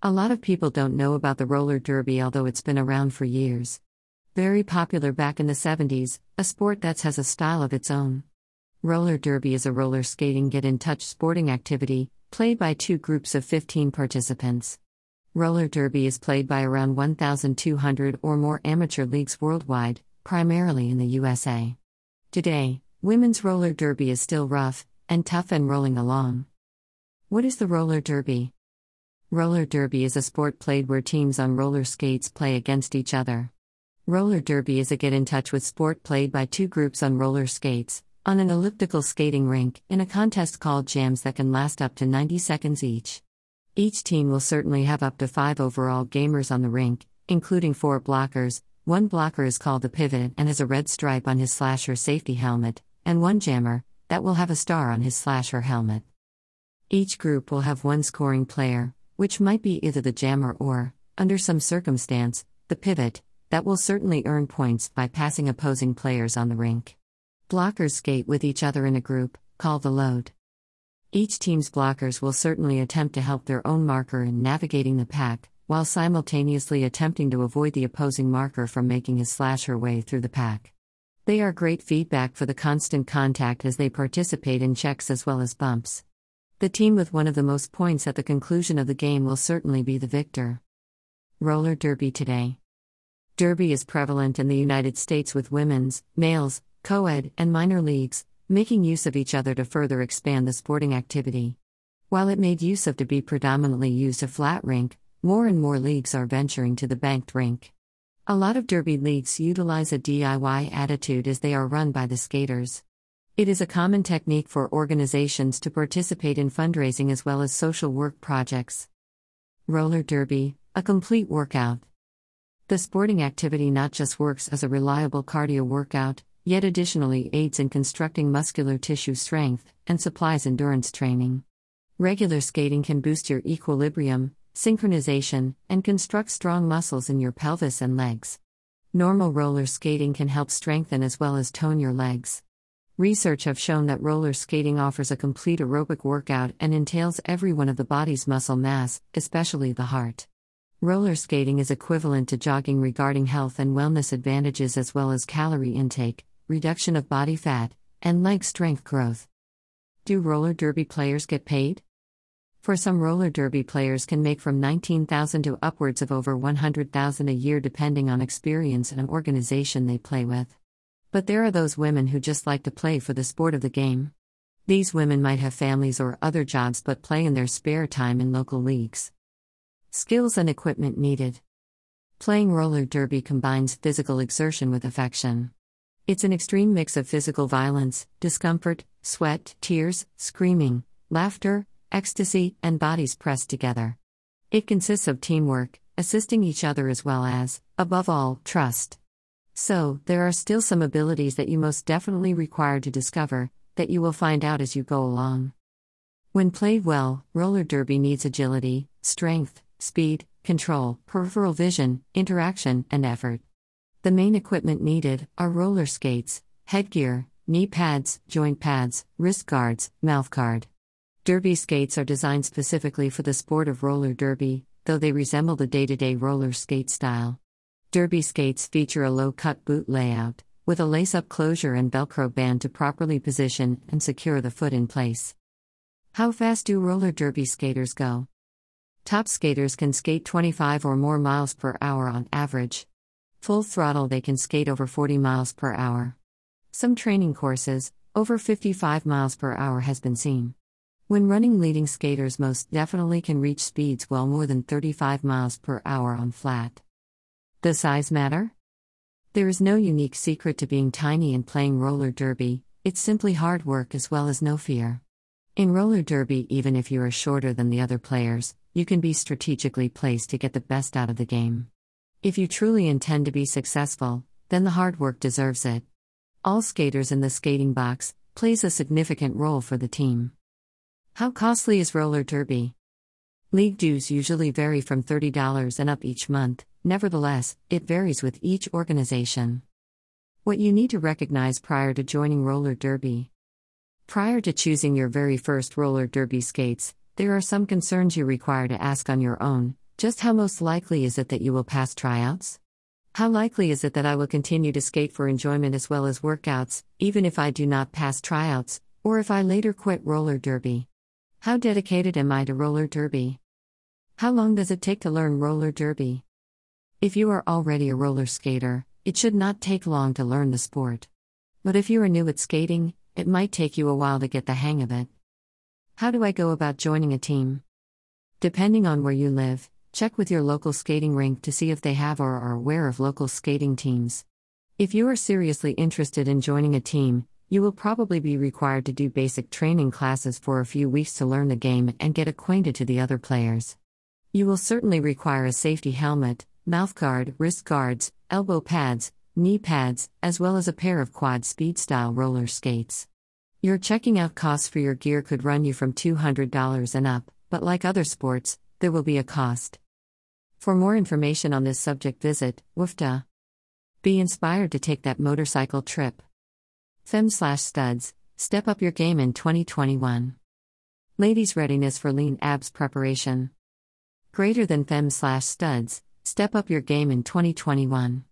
A lot of people don't know about the roller derby, although it's been around for years. Very popular back in the 70s, a sport that has a style of its own. Roller derby is a roller skating get in touch sporting activity, played by two groups of 15 participants. Roller derby is played by around 1,200 or more amateur leagues worldwide, primarily in the USA. Today, women's roller derby is still rough and tough and rolling along. What is the roller derby? Roller derby is a sport played where teams on roller skates play against each other. Roller derby is a get in touch with sport played by two groups on roller skates, on an elliptical skating rink, in a contest called jams that can last up to 90 seconds each. Each team will certainly have up to five overall gamers on the rink, including four blockers. One blocker is called the pivot and has a red stripe on his slasher safety helmet, and one jammer, that will have a star on his slasher helmet. Each group will have one scoring player, which might be either the jammer or, under some circumstance, the pivot, that will certainly earn points by passing opposing players on the rink. Blockers skate with each other in a group, called the load. Each team's blockers will certainly attempt to help their own marker in navigating the pack, while simultaneously attempting to avoid the opposing marker from making his slash her way through the pack. They are great feedback for the constant contact as they participate in checks as well as bumps. The team with one of the most points at the conclusion of the game will certainly be the victor. Roller Derby today. Derby is prevalent in the United States with women's, males, co ed, and minor leagues, making use of each other to further expand the sporting activity. While it made use of to be predominantly used a flat rink, more and more leagues are venturing to the banked rink. A lot of derby leagues utilize a DIY attitude as they are run by the skaters. It is a common technique for organizations to participate in fundraising as well as social work projects. Roller Derby, a complete workout. The sporting activity not just works as a reliable cardio workout, yet additionally aids in constructing muscular tissue strength and supplies endurance training. Regular skating can boost your equilibrium, synchronization, and construct strong muscles in your pelvis and legs. Normal roller skating can help strengthen as well as tone your legs. Research have shown that roller skating offers a complete aerobic workout and entails every one of the body's muscle mass, especially the heart. Roller skating is equivalent to jogging regarding health and wellness advantages as well as calorie intake, reduction of body fat, and leg strength growth. Do roller derby players get paid? For some roller derby players can make from 19,000 to upwards of over 100,000 a year depending on experience and organization they play with. But there are those women who just like to play for the sport of the game. These women might have families or other jobs but play in their spare time in local leagues. Skills and equipment needed. Playing roller derby combines physical exertion with affection. It's an extreme mix of physical violence, discomfort, sweat, tears, screaming, laughter, ecstasy, and bodies pressed together. It consists of teamwork, assisting each other as well as, above all, trust. So, there are still some abilities that you most definitely require to discover, that you will find out as you go along. When played well, roller derby needs agility, strength, speed, control, peripheral vision, interaction, and effort. The main equipment needed are roller skates, headgear, knee pads, joint pads, wrist guards, mouth guard. Derby skates are designed specifically for the sport of roller derby, though they resemble the day to day roller skate style. Derby skates feature a low cut boot layout, with a lace up closure and Velcro band to properly position and secure the foot in place. How fast do roller derby skaters go? Top skaters can skate 25 or more miles per hour on average. Full throttle, they can skate over 40 miles per hour. Some training courses, over 55 miles per hour, has been seen. When running, leading skaters most definitely can reach speeds well more than 35 miles per hour on flat. Does size matter? There is no unique secret to being tiny and playing roller derby, it's simply hard work as well as no fear. In roller derby, even if you are shorter than the other players, you can be strategically placed to get the best out of the game. If you truly intend to be successful, then the hard work deserves it. All skaters in the skating box plays a significant role for the team. How costly is roller derby? League dues usually vary from $30 and up each month, nevertheless, it varies with each organization. What you need to recognize prior to joining roller derby. Prior to choosing your very first roller derby skates, there are some concerns you require to ask on your own, Just how most likely is it that you will pass tryouts? How likely is it that I will continue to skate for enjoyment as well as workouts, even if I do not pass tryouts, or if I later quit roller derby? How dedicated am I to roller derby? How long does it take to learn roller derby? If you are already a roller skater, it should not take long to learn the sport. But if you are new at skating, it might take you a while to get the hang of it. How do I go about joining a team? Depending on where you live, check with your local skating rink to see if they have or are aware of local skating teams. If you are seriously interested in joining a team, you will probably be required to do basic training classes for a few weeks to learn the game and get acquainted to the other players. You will certainly require a safety helmet, mouthguard, wrist guards, elbow pads, knee pads, as well as a pair of quad speed style roller skates. Your checking out costs for your gear could run you from $200 and up, but like other sports, there will be a cost. For more information on this subject, visit WFDA. Be inspired to take that motorcycle trip. Fem slash studs, step up your game in 2021. Ladies' readiness for lean abs preparation. Greater than fem slash studs, step up your game in 2021.